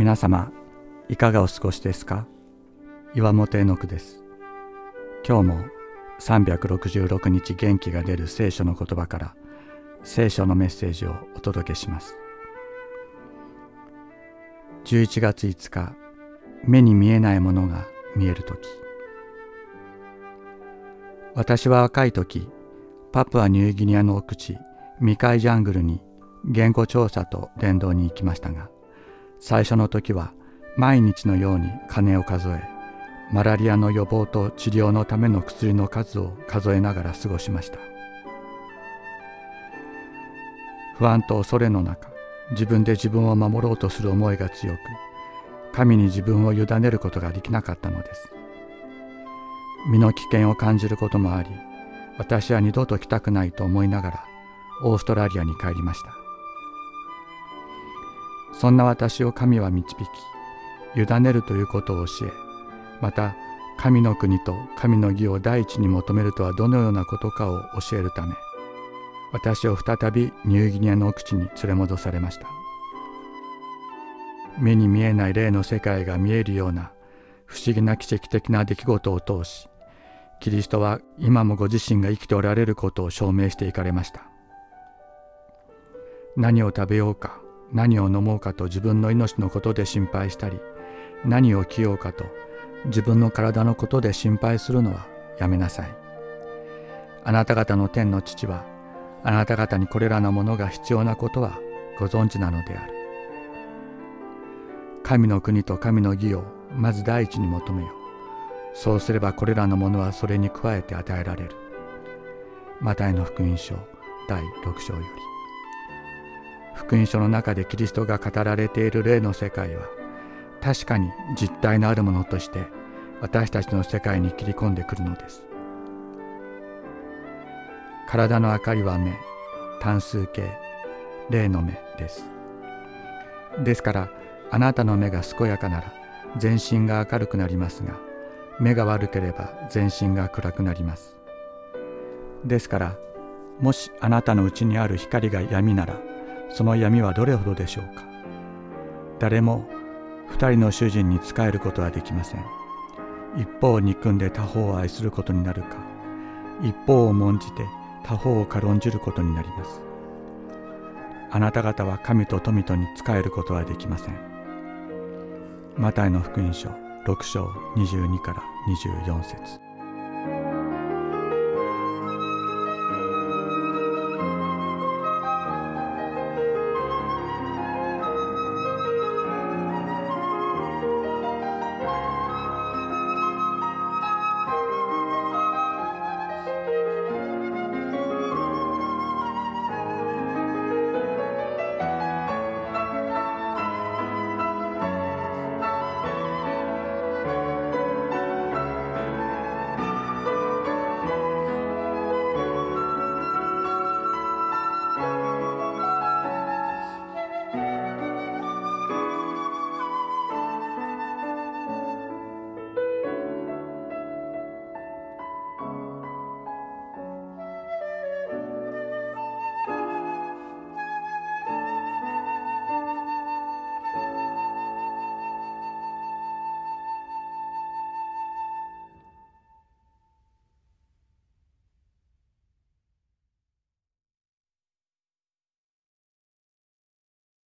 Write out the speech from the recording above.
皆様いかがお過ごしですか？岩本絵の句です。今日も366日元気が出る聖書の言葉から聖書のメッセージをお届けします。11月5日目に見えないものが見える時。私は若い時パプアニューギニアの奥地ミカイジャングルに言語調査と伝道に行きましたが最初の時は毎日のように金を数えマラリアの予防と治療のための薬の数を数えながら過ごしました。不安と恐れの中自分で自分を守ろうとする思いが強く神に自分を委ねることができなかったのです。身の危険を感じることもあり私は二度と来たくないと思いながらオーストラリアに帰りました。そんな私を神は導き委ねるということを教えまた神の国と神の義を第一に求めるとはどのようなことかを教えるため私を再びニューギニアの奥地に連れ戻されました。目に見えない霊の世界が見えるような不思議な奇跡的な出来事を通しキリストは今もご自身が生きておられることを証明していかれました。何を食べようか何を飲もうかと自分の命のことで心配したり何を着ようかと自分の体のことで心配するのはやめなさい。あなた方の天の父はあなた方にこれらのものが必要なことはご存知なのである。神の国と神の義をまず第一に求めよそうすればこれらのものはそれに加えて与えられる。マタイの福音書第6章より。福音書の中でキリストが語られている霊の世界は確かに実体のあるものとして私たちの世界に切り込んでくるのです。体の明かりは目単数形霊の目です。ですからあなたの目が健やかなら全身が明るくなりますが目が悪ければ全身が暗くなります。ですからもしあなたのうちにある光が闇ならその闇はどれほどでしょうか？誰も二人の主人に仕えることはできません。一方を憎んで他方を愛することになるか一方を重んじて他方を軽んじることになります。あなた方は神と富とに仕えることはできません。マタイの福音書6章22から24節。